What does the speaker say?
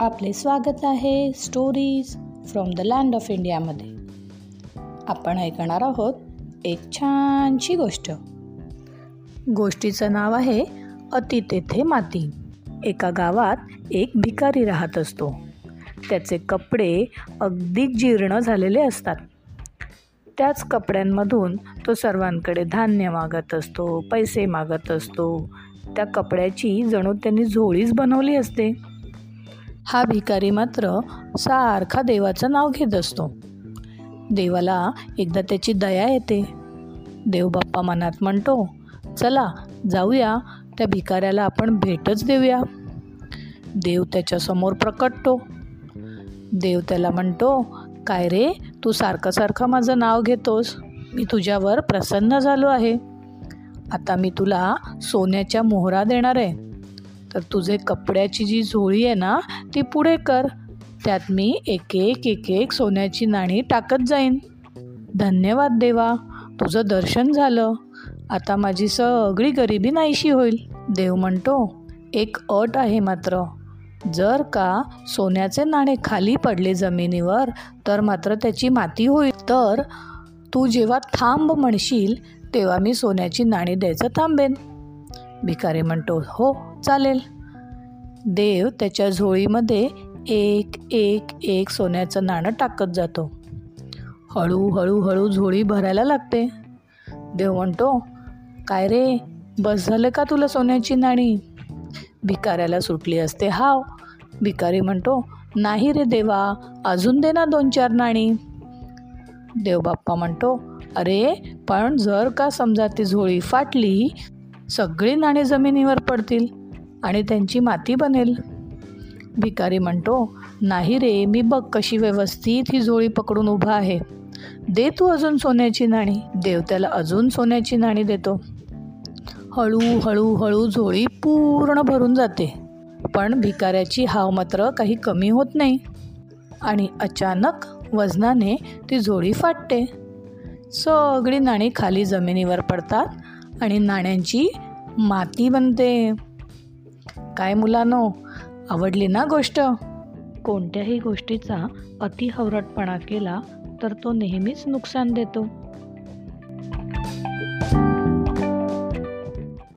आपले स्वागत आहे stories from the land of इंडियामध्ये आपण ऐकणार आहोत एक छानशी गोष्ट. गोष्टीचं नाव आहे अति तेथे माती. एका गावात एक भिकारी राहत असतो. त्याचे कपडे अगदी जीर्ण झालेले असतात. त्याच कपड्यांमधून तो सर्वांकडे धान्य मागत असतो पैसे मागत असतो. त्या कपड्याची जणू त्यांनी झोळीच बनवली असते. हा भिकारी मात्र सारखा देवाचं नाव घेत असतो. देवाला एकदा त्याची दया येते. देवबाप्पा मनात म्हणतो चला जाऊया. त्या भिकाऱ्याला आपण भेटच देऊया. देव त्याच्यासमोर प्रकटतो. देव त्याला म्हणतो काय रे तू सारखं सारखं माझं नाव घेतोस. मी तुझ्यावर प्रसन्न झालो आहे. आता मी तुला सोन्याच्या मोहरा देणार आहे. तर तुझे कपड्याची जी झोळी आहे ना ती पुढे कर. त्यात मी एक एक एक एक सोन्याची नाणी टाकत जाईन. धन्यवाद देवा तुझं दर्शन झालं. आता माझी सगळी गरिबी नाहीशी होईल. देव म्हणतो एक अट आहे मात्र. जर का सोन्याचे नाणे खाली पडले जमिनीवर तर मात्र त्याची माती होईल. तर तू जेव्हा थांब म्हणशील तेव्हा मी सोन्याची नाणी द्यायचं थांबेन. भिकारी म्हणतो हो चालेल. देव त्याच्या झोळीमध्ये एक एक एक सोन्याचं नाणं टाकत जातो. हळूहळू हळू झोळी भरायला लागते. देव म्हणतो काय रे बस झालं का तुला सोन्याची नाणी? भिकाऱ्याला सुटली असते हाव. भिकारी म्हणतो नाही रे देवा अजून दे ना दोन चार नाणी. देवबाप्पा म्हणतो अरे पण जर का समजा ती झोळी फाटली सगळी नाणी जमिनीवर पडतील आणि त्यांची माती बनेल. भिकारी म्हणतो नाही रे मी बघ कशी व्यवस्थित ही झोळी पकडून उभा आहे. दे तू अजून सोन्याची नाणी. देव त्याला अजून सोन्याची नाणी देतो. हळू हळू हळू झोळी पूर्ण भरून जाते. पण भिकाऱ्याची हाव मात्र काही कमी होत नाही. आणि अचानक वजनाने ती झोळी फाटते. सगळी नाणी खाली जमिनीवर पडतात आणि नाण्यांची माती बनते. काय मुलानो आवडली ना गोष्ट? कोणत्याही गोष्टीचा अतिहवरटपणा केला तर तो नेहमीच नुकसान देतो.